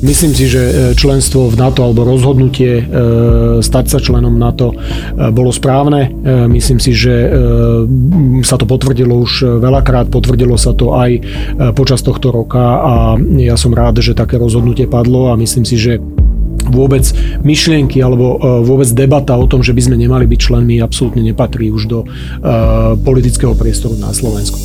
Myslím si, že e, členstvo v NATO alebo rozhodnutie e, stať sa členom NATO e, bolo správne. Myslím si, že sa to potvrdilo už veľakrát, potvrdilo sa to aj počas tohto roka a ja som rád, že také rozhodnutie padlo a myslím si, že vôbec myšlienky alebo vôbec debata o tom, že by sme nemali byť členmi, absolútne nepatrí už do politického priestoru na Slovensku.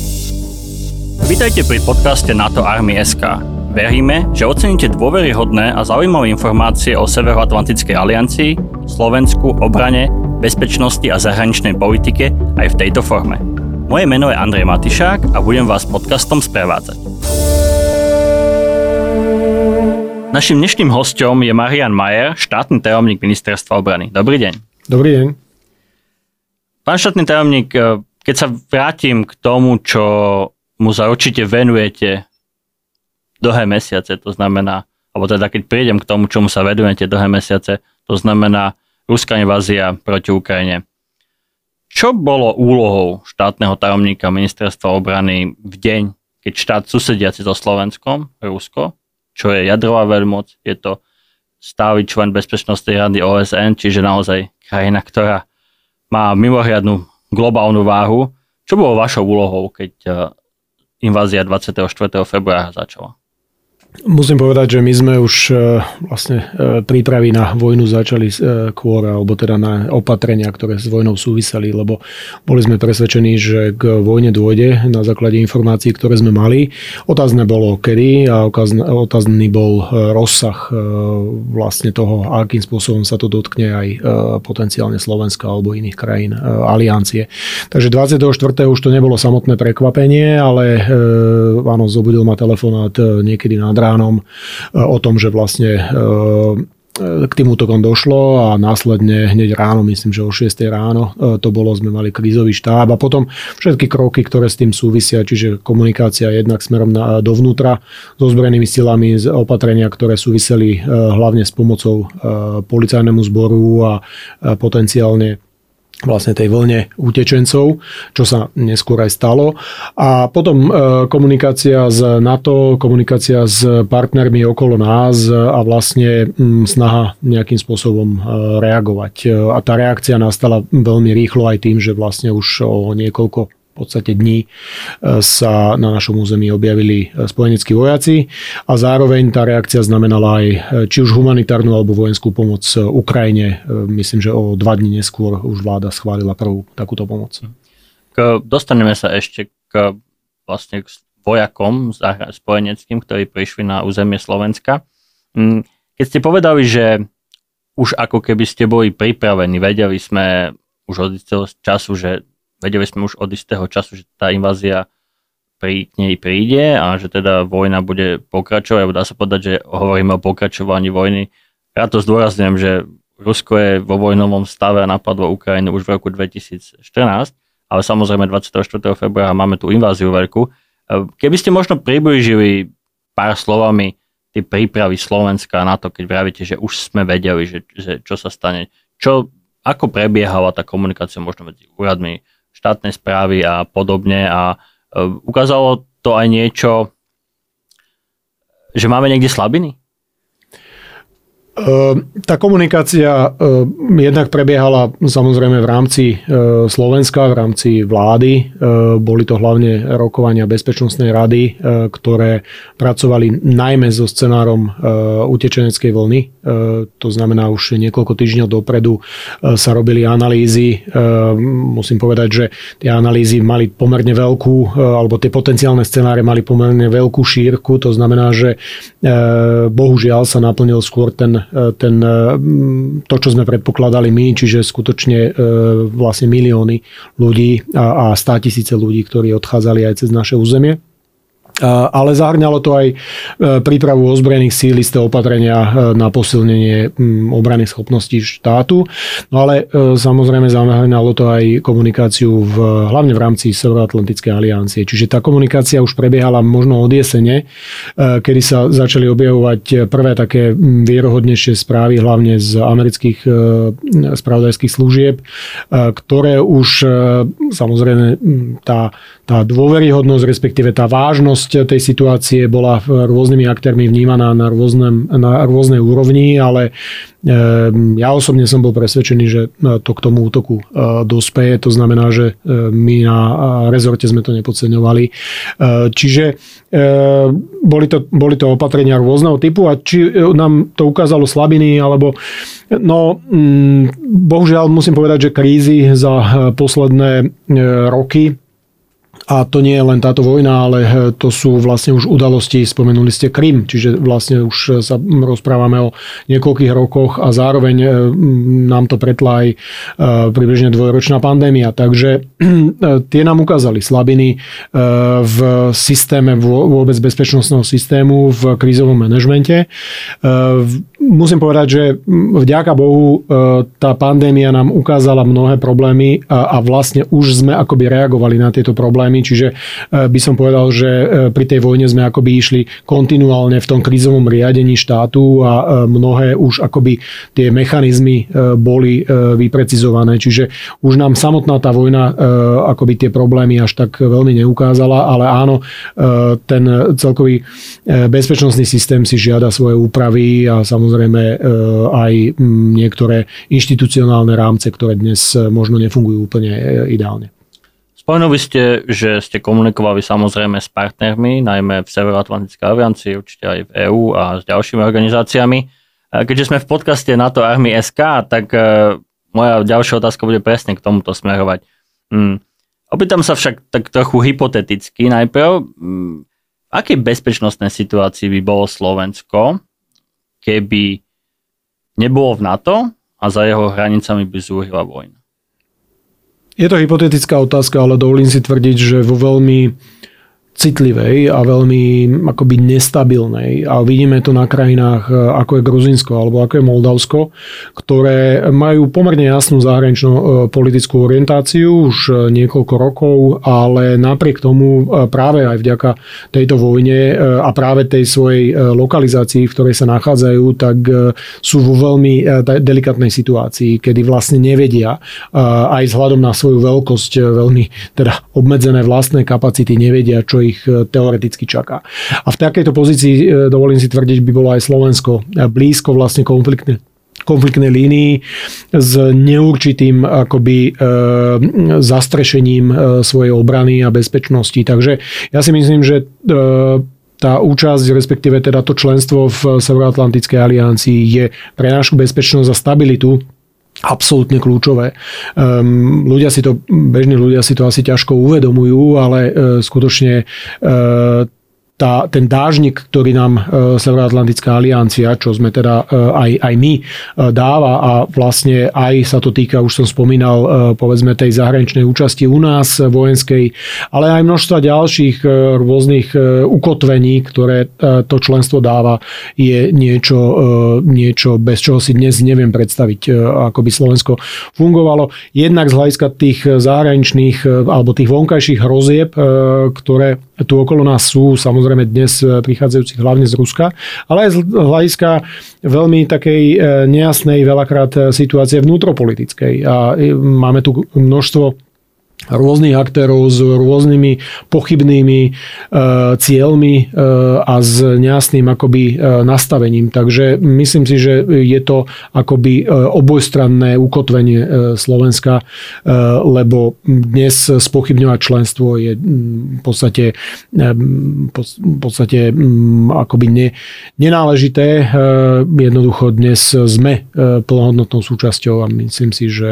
Vítajte pri podcaste NATO Army SK. Veríme, že oceníte dôveryhodné a zaujímavé informácie o Severoatlantickej aliancii, Slovensku, obrane, bezpečnosti a zahraničnej politike aj v tejto forme. Moje meno je Andrej Matišák a budem vás podcastom sprevádzať. Našim dnešným hostom je Marian Majer, štátny tajomník Ministerstva obrany. Dobrý deň. Dobrý deň. Pán štátny tajomník, keď sa vrátim k tomu, čo mu sa určite venujete dlhé mesiace, to znamená, alebo teda keď prídem k tomu, čomu sa vedujete dlhé mesiace, to znamená ruská invázia proti Ukrajine. Čo bolo úlohou štátneho tajomníka ministerstva obrany v deň, keď štát susediaci so Slovenskom, Rusko, čo je jadrová veľmoc, je to stály člen Bezpečnostnej rady OSN, čiže naozaj krajina, ktorá má mimoriadnú globálnu váhu. Čo bolo vašou úlohou, keď eh, invázia 24. februára začala? Musím povedať, že my sme už e, vlastne e, prípravy na vojnu začali skôr, alebo teda na opatrenia, ktoré s vojnou súviseli, lebo boli sme presvedčení, že k vojne dôjde na základe informácií, ktoré sme mali. Otázne bolo kedy a otázny bol e, rozsah vlastne toho, akým spôsobom sa to dotkne aj potenciálne Slovenska alebo iných krajín aliancie. Takže 24. už to nebolo samotné prekvapenie, ale áno, zobudil ma telefonát niekedy nad ránom e, o tom, že vlastne e, k tým útokom došlo a následne hneď ráno, myslím, že o 6 ráno e, to bolo, sme mali krízový štáb a potom všetky kroky, ktoré s tým súvisia, čiže komunikácia jednak smerom na, dovnútra so zbrojenými silami, opatrenia, ktoré súviseli hlavne s pomocou policajnému zboru a potenciálne vlastne tej vlne utečencov, čo sa neskôr aj stalo. A potom e, komunikácia z NATO, komunikácia s partnermi okolo nás a vlastne snaha nejakým spôsobom e, reagovať. A tá reakcia nastala veľmi rýchlo aj tým, že vlastne už o niekoľko podstate dní e, sa na našom území objavili e, spojeneckí vojaci a zároveň tá reakcia znamenala aj e, či už humanitárnu alebo vojenskú pomoc Ukrajine. Myslím, že o dva dní neskôr už vláda schválila prvú takúto pomoc. K, dostaneme sa ešte k vlastne k vojakom spojeneckým, ktorí prišli na územie Slovenska. Mm, keď ste povedali, že už ako keby ste boli pripravení, vedeli sme už od času, že vedeli sme už od istého času, že tá invázia pri, k nej príde a že teda vojna bude pokračovať, alebo dá sa povedať, že hovoríme o pokračovaní vojny. Ja to zdôrazňujem, že Rusko je vo vojnovom stave a napadlo Ukrajinu už v roku 2014, ale samozrejme 24. februára máme tú inváziu veľkú. Keby ste možno priblížili pár slovami tie prípravy Slovenska na to, keď vravíte, že už sme vedeli, že, že čo sa stane, čo, ako prebiehala tá komunikácia možno medzi úradmi štátnej správy a podobne a e, ukázalo to aj niečo, že máme niekde slabiny? Ehm, tá komunikácia ehm, jednak prebiehala samozrejme v rámci Slovenska, v rámci vlády. Boli to hlavne rokovania Bezpečnostnej rady, ktoré pracovali najmä so scenárom utečeneckej vlny. To znamená, už niekoľko týždňov dopredu sa robili analýzy. Musím povedať, že tie analýzy mali pomerne veľkú, alebo tie potenciálne scenáre mali pomerne veľkú šírku. To znamená, že bohužiaľ sa naplnil skôr ten ten, e, to, čo sme predpokladali my, čiže skutočne e, vlastne milióny ľudí a, a stá ľudí, ktorí odchádzali aj cez naše územie ale zahrňalo to aj e, prípravu ozbrojených síl, isté opatrenia e, na posilnenie obranných schopností štátu, no ale e, samozrejme zahrňalo to aj komunikáciu v, hlavne v rámci Severoatlantickej aliancie. Čiže tá komunikácia už prebiehala možno od jesene, kedy sa začali objavovať prvé také vierohodnejšie správy, hlavne z amerických spravodajských služieb, ktoré už samozrejme tá, tá dôveryhodnosť, respektíve tá vážnosť vážnosť tej situácie bola rôznymi aktérmi vnímaná na, rôznem, na rôznej úrovni, ale Ehm, ja osobne som bol presvedčený, že e, to k tomu útoku e, dospeje. To znamená, že e, my na rezorte sme to nepodceňovali. Čiže boli to, boli to opatrenia rôzneho typu a či nám to ukázalo slabiny alebo No, mm, bohužiaľ musím povedať, že krízy za posledné roky a to nie je len táto vojna, ale eh, to sú vlastne už udalosti, spomenuli ste Krym, čiže vlastne už sa rozprávame o niekoľkých rokoch a zároveň eh, nám to pretla aj eh, približne dvojročná pandémia. Takže tie nám ukázali slabiny v systéme, vôbec bezpečnostného systému, v krízovom manažmente. Musím povedať, že vďaka Bohu tá pandémia nám ukázala mnohé problémy a vlastne už sme akoby reagovali na tieto problémy. Čiže e, by som povedal, že e, pri tej vojne sme akoby išli kontinuálne v tom krízovom riadení štátu a e, mnohé už akoby tie mechanizmy boli vyprecizované, čiže už nám samotná tá vojna akoby tie problémy až tak veľmi neukázala, ale áno, ten celkový bezpečnostný systém si žiada svoje úpravy a samozrejme aj niektoré inštitucionálne rámce, ktoré dnes možno nefungujú úplne ideálne. Spomenuli ste, že ste komunikovali samozrejme s partnermi, najmä v Severoatlantickej aliancii, určite aj v EÚ a s ďalšími organizáciami. Keďže sme v podcaste NATO Army SK, tak e, moja ďalšia otázka bude presne k tomuto smerovať. Hmm. Opýtam sa však tak trochu hypoteticky najprv, hmm, v akej bezpečnostnej situácii by bolo Slovensko, keby nebolo v NATO a za jeho hranicami by zúrila vojna? Je to hypotetická otázka, ale dovolím si tvrdiť, že vo veľmi citlivej a veľmi akoby nestabilnej. A vidíme to na krajinách e, ako je Gruzinsko alebo ako je Moldavsko, ktoré majú pomerne jasnú zahraničnú e, politickú orientáciu už e, niekoľko rokov, ale napriek tomu práve aj vďaka tejto vojne a práve tej svojej lokalizácii, v ktorej sa nachádzajú, tak sú vo veľmi delikatnej situácii, kedy vlastne nevedia aj vzhľadom na svoju veľkosť, veľmi teda obmedzené vlastné kapacity, nevedia, čo ich e, teoreticky čaká. A v takejto pozícii, e, dovolím si tvrdiť, by bolo aj Slovensko blízko vlastne konfliktne konfliktnej línii s neurčitým akoby e, zastrešením e, svojej obrany a bezpečnosti. Takže ja si myslím, že e, tá účasť, respektíve teda to členstvo v Severoatlantickej aliancii je pre našu bezpečnosť a stabilitu absolútne kľúčové. Um, ľudia si to, bežní ľudia si to asi ťažko uvedomujú, ale uh, skutočne uh, tá, ten dážnik, ktorý nám e, Severoatlantická aliancia, čo sme teda e, aj, aj my, e, dáva a vlastne aj sa to týka, už som spomínal, povedzme tej zahraničnej účasti u nás vojenskej, ale aj množstva ďalších rôznych ukotvení, ktoré to členstvo dáva, je niečo, niečo bez čoho si dnes neviem predstaviť, ako by Slovensko fungovalo. Jednak z hľadiska tých zahraničných alebo tých vonkajších hrozieb, ktoré tu okolo nás sú, samozrejme dnes e, prichádzajúcich hlavne z Ruska, ale aj z hľadiska veľmi takej e, nejasnej veľakrát e, situácie vnútropolitickej. A máme tu množstvo rôznych aktérov s rôznymi pochybnými e, cieľmi e, a s nejasným akoby e, nastavením. Takže myslím si, že je to akoby e, obojstranné ukotvenie e, Slovenska, e, lebo dnes spochybňovať členstvo je v podstate, e, v podstate akoby ne, nenáležité. E, jednoducho dnes sme e, plnohodnotnou súčasťou a myslím si, že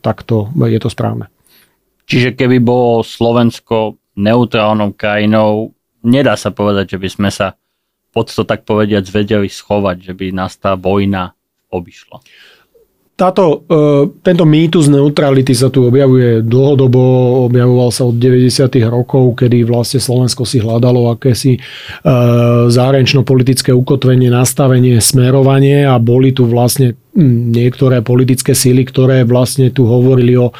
takto je to správne. Čiže keby bolo Slovensko neutrálnou krajinou, nedá sa povedať, že by sme sa pod to tak povediať vedeli schovať, že by nás tá vojna obišla. Táto, e, tento mýtus neutrality sa tu objavuje dlhodobo, objavoval sa od 90. rokov, kedy vlastne Slovensko si hľadalo akési e, zahranično-politické ukotvenie, nastavenie, smerovanie a boli tu vlastne niektoré politické síly, ktoré vlastne tu hovorili o e,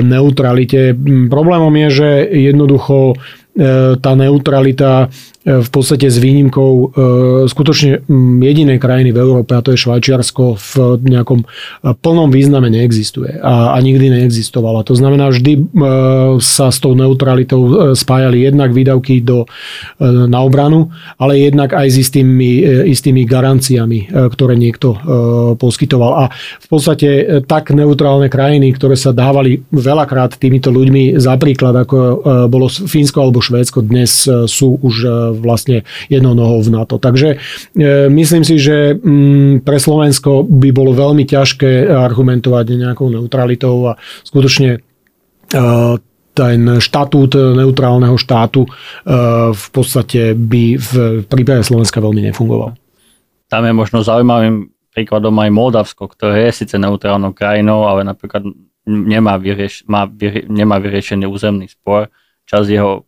neutralite. Problémom je, že jednoducho tá neutralita v podstate s výnimkou skutočne jedinej krajiny v Európe, a to je Švajčiarsko, v nejakom plnom význame neexistuje a, a nikdy neexistovala. To znamená, vždy sa s tou neutralitou spájali jednak výdavky do, na obranu, ale jednak aj s istými, istými garanciami, ktoré niekto poskytoval. A v podstate tak neutrálne krajiny, ktoré sa dávali veľakrát týmito ľuďmi za príklad, ako bolo Fínsko alebo Švédsko, dnes sú už vlastne jednou nohou v NATO. Takže e, myslím si, že mm, pre Slovensko by bolo veľmi ťažké argumentovať nejakou neutralitou a skutočne e, ten štatút neutrálneho štátu e, v podstate by v prípade Slovenska veľmi nefungoval. Tam je možno zaujímavým príkladom aj Moldavsko, ktoré je síce neutrálnou krajinou, ale napríklad nemá, vyrieš, má, vyrie, nemá vyriešený územný spor. Čas jeho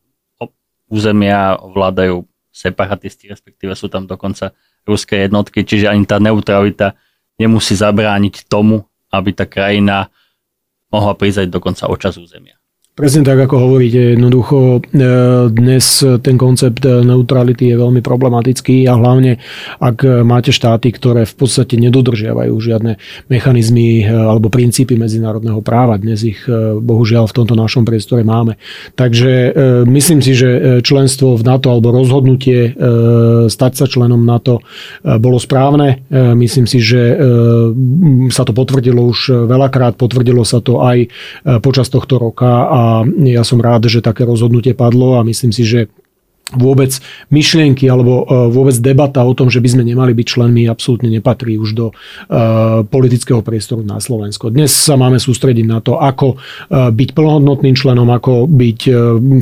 územia ovládajú separatisti, respektíve sú tam dokonca ruské jednotky, čiže ani tá neutralita nemusí zabrániť tomu, aby tá krajina mohla prísť dokonca o čas územia. Presne tak, ako hovoríte, jednoducho e, dnes ten koncept neutrality je veľmi problematický a hlavne, ak máte štáty, ktoré v podstate nedodržiavajú žiadne mechanizmy e, alebo princípy medzinárodného práva. Dnes ich e, bohužiaľ v tomto našom priestore máme. Takže myslím si, že členstvo v NATO alebo rozhodnutie stať sa členom NATO bolo správne. Myslím si, že sa to potvrdilo už veľakrát, potvrdilo sa to aj počas tohto roka a ja som rád, že také rozhodnutie padlo a myslím si, že vôbec myšlienky alebo e, vôbec debata o tom, že by sme nemali byť členmi, absolútne nepatrí už do e, politického priestoru na Slovensko. Dnes sa máme sústrediť na to, ako e, byť plnohodnotným členom, ako byť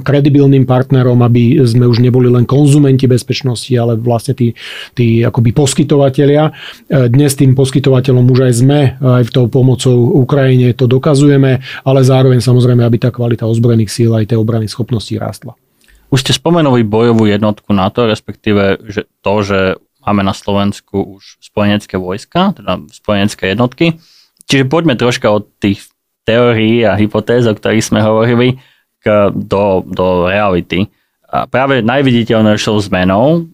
kredibilným partnerom, aby sme už neboli len konzumenti bezpečnosti, ale vlastne tí, tí akoby poskytovateľia. Dnes tým poskytovateľom už aj sme, aj v tou pomocou Ukrajine to dokazujeme, ale zároveň samozrejme, aby tá kvalita ozbrojených síl aj tej obrany schopností rástla. Už ste spomenuli bojovú jednotku NATO, respektíve že to, že máme na Slovensku už spojenecké vojska, teda spojenecké jednotky. Čiže poďme troška od tých teórií a hypotéz, o ktorých sme hovorili, k, do, do reality. A práve najviditeľnejšou zmenou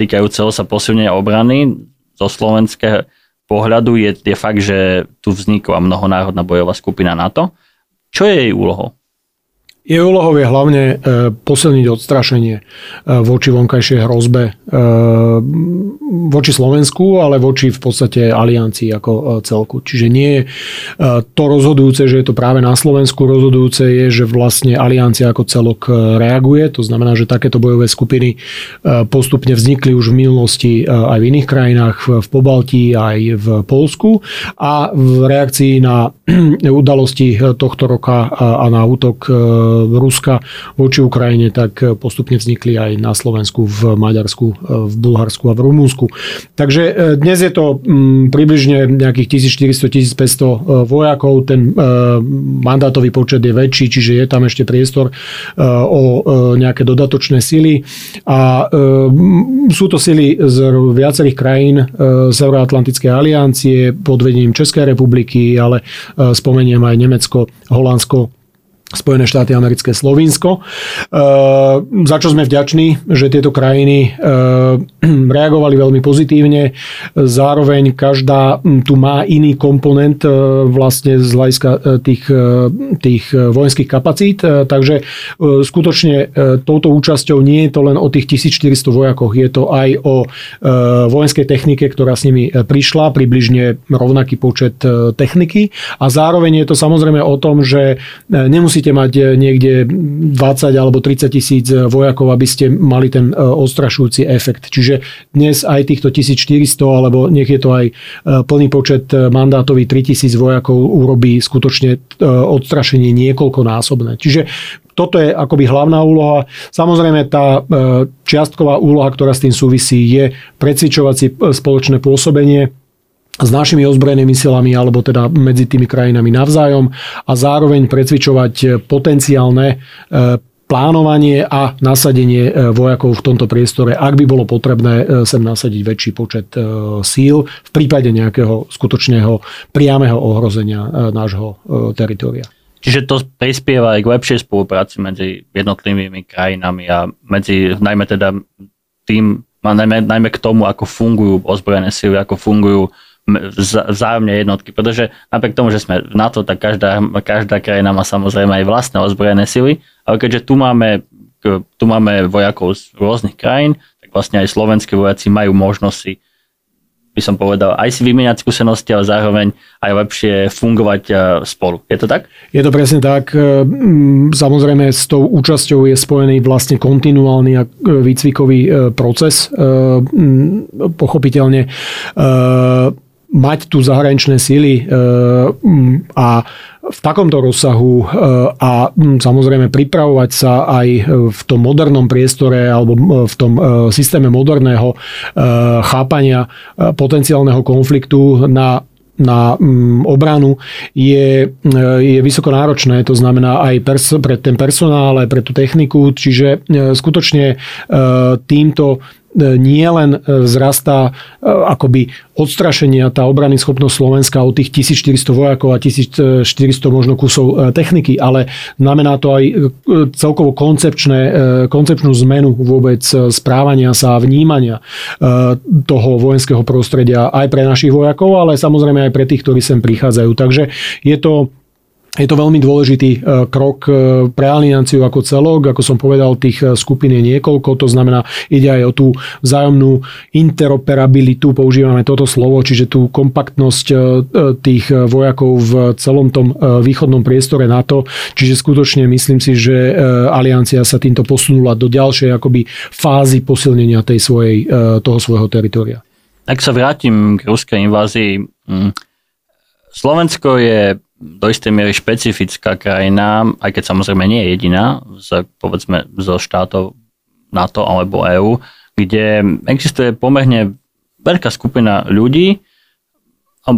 týkajúceho sa posilnenia obrany zo slovenského pohľadu je, je fakt, že tu vznikla mnohonárodná bojová skupina NATO. Čo je jej úlohou? Jej úlohou je hlavne e, posilniť odstrašenie e, voči vonkajšej hrozbe e, voči Slovensku, ale voči v podstate aliancii ako celku. Čiže nie je to rozhodujúce, že je to práve na Slovensku, rozhodujúce je, že vlastne aliancia ako celok reaguje. To znamená, že takéto bojové skupiny postupne vznikli už v minulosti aj v iných krajinách, v Pobaltí, aj v Polsku a v reakcii na udalosti tohto roka a na útok Ruska voči Ukrajine, tak postupne vznikli aj na Slovensku, v Maďarsku, v Bulharsku a v Rumúnsku. Takže e, dnes je to mm, približne nejakých 1400-1500 e, vojakov, ten e, mandátový počet je väčší, čiže je tam ešte priestor o nejaké dodatočné sily a sú to sily z viacerých krajín Severoatlantickej aliancie pod vedením Českej republiky, ale spomeniem aj Nemecko, Holandsko, Spojené štáty americké, Slovinsko, e, za čo sme vďační, že tieto krajiny e, reagovali veľmi pozitívne. Zároveň každá tu má iný komponent e, vlastne z hľadiska tých, tých vojenských kapacít, takže skutočne touto účasťou nie je to len o tých 1400 vojakoch, je to aj o vojenskej technike, ktorá s nimi prišla, približne rovnaký počet techniky. A zároveň je to samozrejme o tom, že nemusí nemusíte mať eh, niekde 20 alebo 30 tisíc eh, vojakov, aby ste mali ten eh, odstrašujúci efekt. Čiže dnes aj týchto 1400 alebo nech je to aj plný počet mandátový 3000 vojakov urobí skutočne odstrašenie niekoľkonásobné. Čiže toto je akoby hlavná úloha. Samozrejme tá čiastková úloha, ktorá s tým súvisí, je precvičovať spoločné pôsobenie s našimi ozbrojenými silami alebo teda medzi tými krajinami navzájom a zároveň precvičovať potenciálne e, plánovanie a nasadenie e, vojakov v tomto priestore, ak by bolo potrebné e, sem nasadiť väčší počet síl v prípade nejakého skutočného priameho ohrozenia nášho teritoria. Čiže to prispieva aj k lepšej spolupráci medzi jednotlivými krajinami a medzi najmä teda tým, najmä, najmä k tomu, ako fungujú ozbrojené sily, ako fungujú vzájomne jednotky, pretože napriek tomu, že sme v NATO, tak každá, každá krajina má samozrejme aj vlastné ozbrojené sily, ale keďže tu máme, tu máme vojakov z rôznych krajín, tak vlastne aj slovenskí vojaci majú možnosť si by som povedal, aj si vymieňať skúsenosti, ale zároveň aj lepšie fungovať e, spolu. Je to tak? Je to presne tak. E, samozrejme s tou účasťou je spojený vlastne kontinuálny e, výcvikový proces. Pochopiteľne mať tu zahraničné síly e, a v takomto rozsahu e, a samozrejme pripravovať sa aj v tom modernom priestore alebo v tom e, systéme moderného chápania potenciálneho konfliktu na na obranu je, je vysoko náročné, to znamená aj pers- pre ten personál, aj pre tú techniku, čiže skutočne týmto nie len e, vzrastá e, akoby odstrašenia tá obrany schopnosť Slovenska od tých 1400 vojakov a 1400 možno kusov techniky, ale znamená to aj celkovo koncepčné, koncepčnú zmenu vôbec správania sa a vnímania toho vojenského prostredia aj pre našich vojakov, ale samozrejme aj pre tých, ktorí sem prichádzajú. Takže je to je to veľmi dôležitý e, krok e, pre alianciu ako celok. Ako som povedal, tých e, skupín je niekoľko, to znamená, ide aj o tú vzájomnú interoperabilitu, používame toto slovo, čiže tú kompaktnosť tých vojakov v celom tom východnom priestore NATO. Čiže skutočne myslím si, že aliancia sa týmto posunula do ďalšej akoby fázy posilnenia tej svojej, toho svojho teritoria. Ak sa vrátim k ruskej invázii, mm, Slovensko je do istej miery špecifická krajina, aj keď samozrejme nie je jediná, z, povedzme zo štátov NATO alebo EÚ, kde existuje pomerne veľká skupina ľudí, a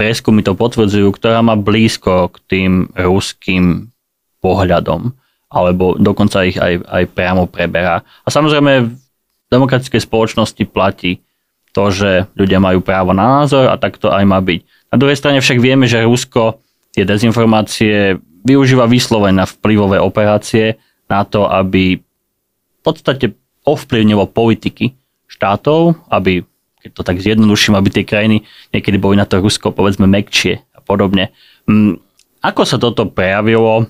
prieskumy to potvrdzujú, ktorá má blízko k tým ruským pohľadom, alebo dokonca ich aj, aj priamo preberá. A samozrejme v demokratickej spoločnosti platí to, že ľudia majú právo na názor a tak to aj má byť. Na druhej strane však vieme, že Rusko tie dezinformácie využíva vyslovene na vplyvové operácie na to, aby v podstate ovplyvnilo politiky štátov, aby, keď to tak zjednoduším, aby tie krajiny niekedy boli na to Rusko povedzme mekčie a podobne. Mm, ako sa toto prejavilo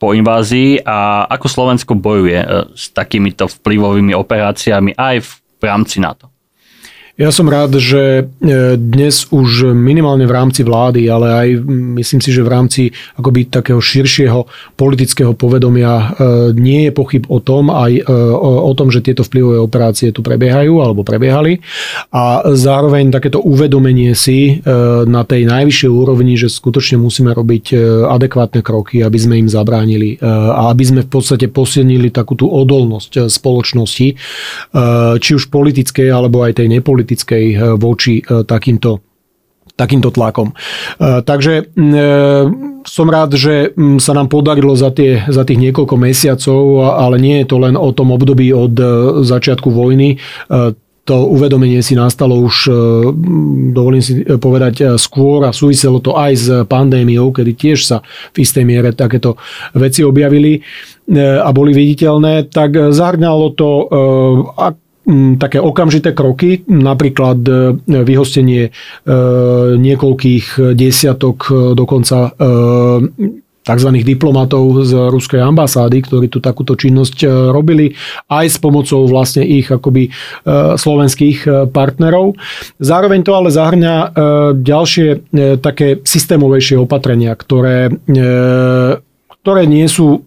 po invázii a ako Slovensko bojuje e, s takýmito vplyvovými operáciami aj v rámci NATO? Ja som rád, že e, dnes už minimálne v rámci vlády, ale aj myslím si, že v rámci akoby takého širšieho politického povedomia e, nie je pochyb o tom, aj e, o tom, že tieto vplyvové operácie tu prebiehajú alebo prebiehali. A zároveň takéto uvedomenie si na tej najvyššej úrovni, že skutočne musíme robiť adekvátne kroky, aby sme im zabránili a aby sme v podstate posilnili takú tú odolnosť spoločnosti, či už politickej alebo aj tej nepolitickej kritickej eh, voči eh, takýmto takýmto tlakom. Eh, takže som rád, že mm, sa nám podarilo za, tie, za tých niekoľko mesiacov, ale nie je to len o tom období od začiatku vojny. To uvedomenie si nastalo už, dovolím si povedať, skôr a súviselo to aj s pandémiou, kedy tiež sa v istej miere takéto veci objavili a boli viditeľné, tak zahrňalo to také okamžité kroky, napríklad e, vyhostenie e, niekoľkých desiatok, e, dokonca tzv. diplomatov z ruskej ambasády, ktorí tu takúto činnosť robili, aj s pomocou vlastne ich akoby slovenských partnerov. Zároveň to ale zahrňa ďalšie také systémovejšie opatrenia, ktoré, ktoré nie sú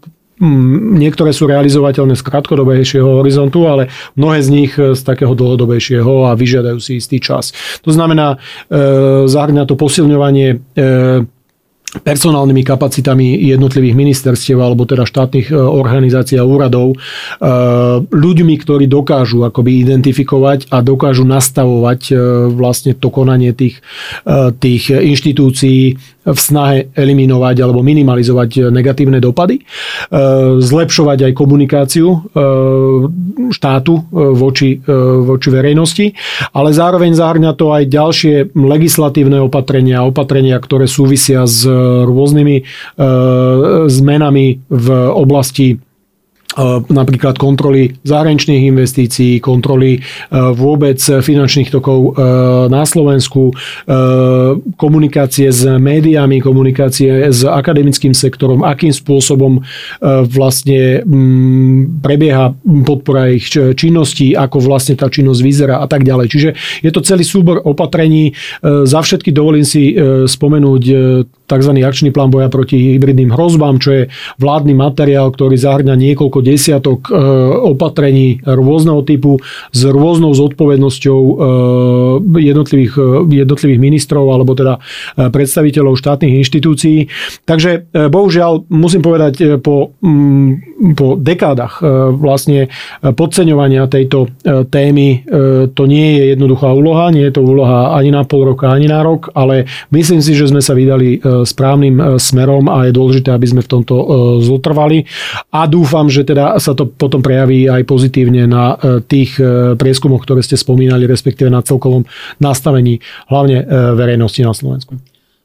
niektoré sú realizovateľné z krátkodobejšieho horizontu, ale mnohé z nich e, z takého dlhodobejšieho a vyžiadajú si istý čas. To znamená, e, zahrňa to posilňovanie e, personálnymi kapacitami jednotlivých ministerstiev alebo teda štátnych organizácií a úradov, ľuďmi, ktorí dokážu akoby identifikovať a dokážu nastavovať vlastne to konanie tých, tých inštitúcií v snahe eliminovať alebo minimalizovať negatívne dopady, e, zlepšovať aj komunikáciu e, štátu e, voči, voči verejnosti, ale zároveň zahrňa to aj ďalšie legislatívne opatrenia, opatrenia, ktoré súvisia s rôznymi zmenami v oblasti napríklad kontroly zahraničných investícií, kontroly vôbec finančných tokov na Slovensku, komunikácie s médiami, komunikácie s akademickým sektorom, akým spôsobom vlastne prebieha podpora ich činností, ako vlastne tá činnosť vyzerá a tak ďalej. Čiže je to celý súbor opatrení. Za všetky dovolím si spomenúť tzv. akčný plán boja proti hybridným hrozbám, čo je vládny materiál, ktorý zahrňa niekoľko desiatok e, opatrení rôzneho typu s rôznou zodpovednosťou e, jednotlivých, e, jednotlivých ministrov alebo teda predstaviteľov štátnych inštitúcií. Takže bohužiaľ musím povedať po, mm, po dekádach vlastne podceňovania tejto témy to nie je jednoduchá úloha, nie je to úloha ani na pol roka, ani na rok, ale myslím si, že sme sa vydali správnym e, smerom a je dôležité, aby sme v tomto e, zotrvali. A dúfam, že teda sa to potom prejaví aj pozitívne na e, tých prieskumoch, ktoré ste spomínali, respektíve na celkovom nastavení hlavne verejnosti na Slovensku.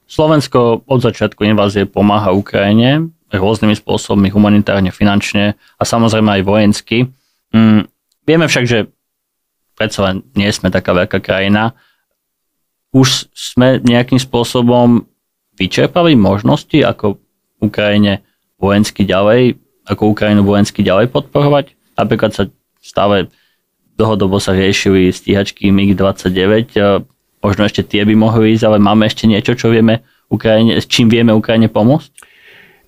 Slovensko od začiatku invázie pomáha Ukrajine rôznymi spôsobmi, humanitárne, finančne a samozrejme aj vojensky. Mm, vieme však, že predsa len nie sme taká veľká krajina. Už sme nejakým spôsobom vyčerpali možnosti, ako Ukrajine vojensky ďalej, ako Ukrajinu vojensky ďalej podporovať. Napríklad sa stále dlhodobo sa riešili stíhačky MiG-29, možno ešte tie by mohli ísť, ale máme ešte niečo, čo vieme Ukrajine, s čím vieme Ukrajine pomôcť?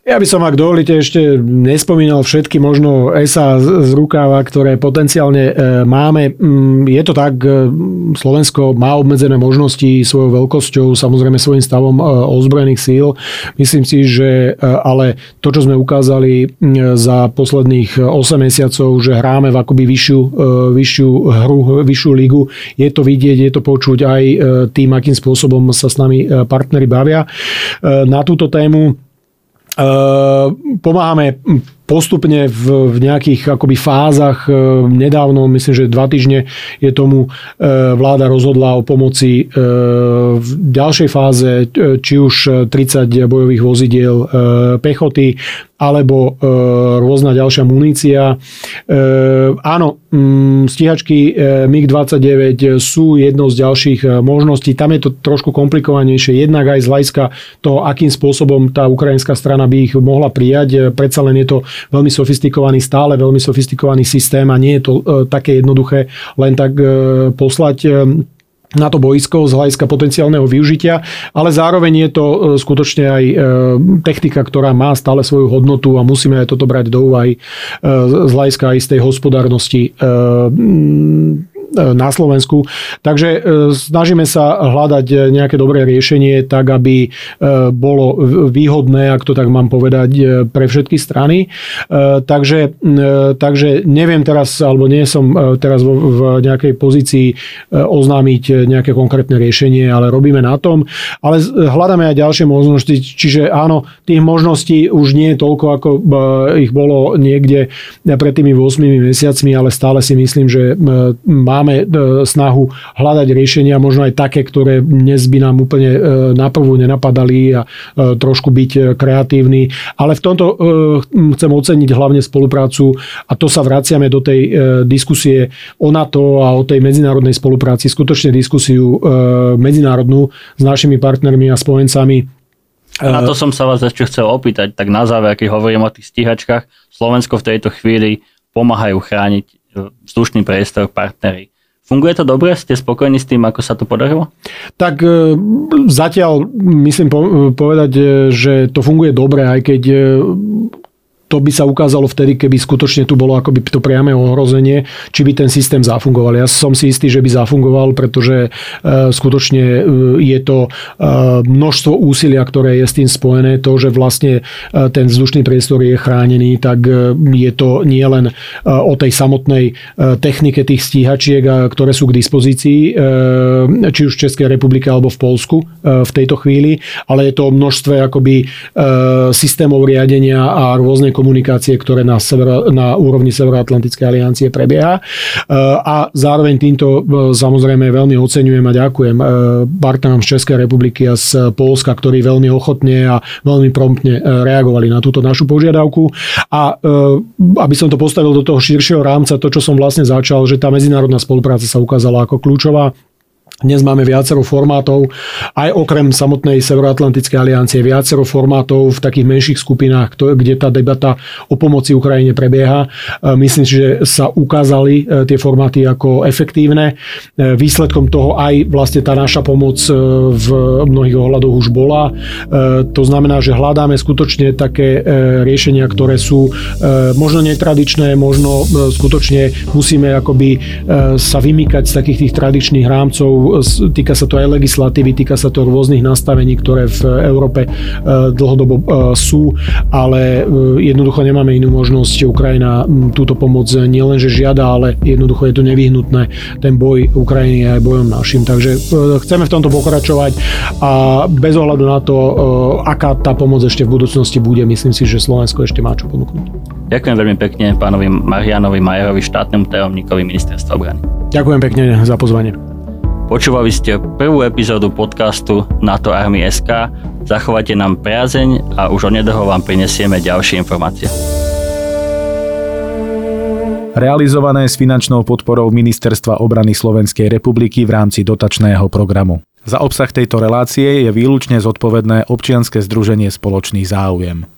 Ja by som, ak dovolíte, ešte nespomínal všetky možno ESA z rukáva, ktoré potenciálne e, máme. Mm, je to tak, e, Slovensko má obmedzené možnosti svojou veľkosťou, samozrejme svojím stavom e, ozbrojených síl. Myslím si, že ale to, čo sme ukázali za posledných 8 mesiacov, že hráme v akoby vyššiu, vyššiu hru, vyššiu ligu, je to vidieť, je to počuť aj tým, akým spôsobom sa s nami partnery bavia. Na túto tému pomáhame postupne v, v nejakých akoby fázach. E, nedávno, myslím, že dva týždne je tomu e, vláda rozhodla o pomoci e, v ďalšej fáze, či už 30 bojových vozidiel pechoty, alebo rôzna ďalšia munícia. Áno, mm, stíhačky MiG-29 sú jednou z ďalších možností. Tam je to trošku komplikovanejšie, jednak aj z hľadiska toho, akým spôsobom tá ukrajinská strana by ich mohla prijať. Predsa len je to veľmi sofistikovaný, stále veľmi sofistikovaný systém a nie je to e, také jednoduché len tak e, poslať e, na to boisko z hľadiska potenciálneho využitia, ale zároveň je to skutočne aj technika, ktorá má stále svoju hodnotu a musíme aj toto brať do úvahy z hľadiska aj hospodárnosti E, na Slovensku. Takže e, snažíme sa hľadať nejaké dobré riešenie tak, aby e, bolo výhodné, ak to tak mám povedať, pre všetky strany. Takže, takže neviem teraz, alebo nie som teraz v nejakej pozícii oznámiť nejaké konkrétne riešenie, ale robíme na tom. Ale hľadáme aj ďalšie možnosti, čiže áno, tých možností už nie je toľko, ako ich bolo niekde pred tými 8 mesiacmi, ale stále si myslím, že má máme e, snahu hľadať riešenia, možno aj také, ktoré dnes by nám úplne e, na prvú nenapadali a e, trošku byť kreatívny. Ale v tomto chcem oceniť hlavne spoluprácu a to sa vraciame do tej diskusie o NATO a o tej medzinárodnej spolupráci, skutočne diskusiu medzinárodnú s našimi partnermi a spojencami na to som sa vás ešte chcel opýtať, tak na záver, keď hovorím o tých stíhačkách, Slovensko v tejto chvíli pomáhajú chrániť vzdušný priestor partnery. Funguje to dobre? Ste spokojní s tým, ako sa to podarilo? Tak e, zatiaľ myslím povedať, e, že to funguje dobre, aj keď e, to by sa ukázalo vtedy, keby skutočne tu bolo akoby to priame ohrozenie, či by ten systém zafungoval. Ja som si istý, že by zafungoval, pretože e, skutočne e, je to e, množstvo úsilia, ktoré je s tým spojené. To, že vlastne ten vzdušný priestor je chránený, tak je to nie len o tej samotnej technike tých stíhačiek, ktoré sú k dispozícii, či už v Českej republike alebo v Polsku v tejto chvíli, ale je to o množstve akoby systémov riadenia a rôznej komunikácie, ktoré na, severo, na úrovni Severoatlantickej aliancie prebieha. A zároveň týmto samozrejme veľmi oceňujem a ďakujem partnerom z Českej republiky a z Polska, ktorí veľmi ochotne a veľmi promptne reagovali na túto našu požiadavku. A aby som to postavil do toho širšieho rámca, to, čo som vlastne začal, že tá medzinárodná spolupráca sa ukázala ako kľúčová dnes máme viacero formátov, aj okrem samotnej Severoatlantickej aliancie, viacero formátov v takých menších skupinách, kde tá debata o pomoci Ukrajine prebieha. E, myslím si, že sa ukázali e, tie formáty ako efektívne. E, výsledkom toho aj vlastne tá naša pomoc v mnohých ohľadoch už bola. To znamená, že hľadáme skutočne také riešenia, ktoré sú možno netradičné, možno skutočne musíme akoby sa vymýkať z takých tých tradičných rámcov týka sa to aj legislatívy, týka sa to rôznych nastavení, ktoré v Európe e, dlhodobo e, sú, ale e, jednoducho nemáme inú možnosť. Ukrajina túto pomoc nielenže žiada, ale jednoducho je to nevyhnutné. Ten boj Ukrajiny je aj bojom našim. Takže chceme v tomto pokračovať a bez ohľadu na to, aká tá pomoc ešte v budúcnosti bude, myslím si, že Slovensko ešte má čo ponúknuť. Ďakujem veľmi pekne pánovi Marianovi Majerovi, štátnemu tajomníkovi ministerstva obrany. Ďakujem pekne za pozvanie. Počúvali ste prvú epizódu podcastu NATO Army SK. Zachovajte nám priazeň a už onedlho vám prinesieme ďalšie informácie. Realizované s finančnou podporou Ministerstva obrany Slovenskej republiky v rámci dotačného programu. Za obsah tejto relácie je výlučne zodpovedné občianske združenie Spoločný záujem.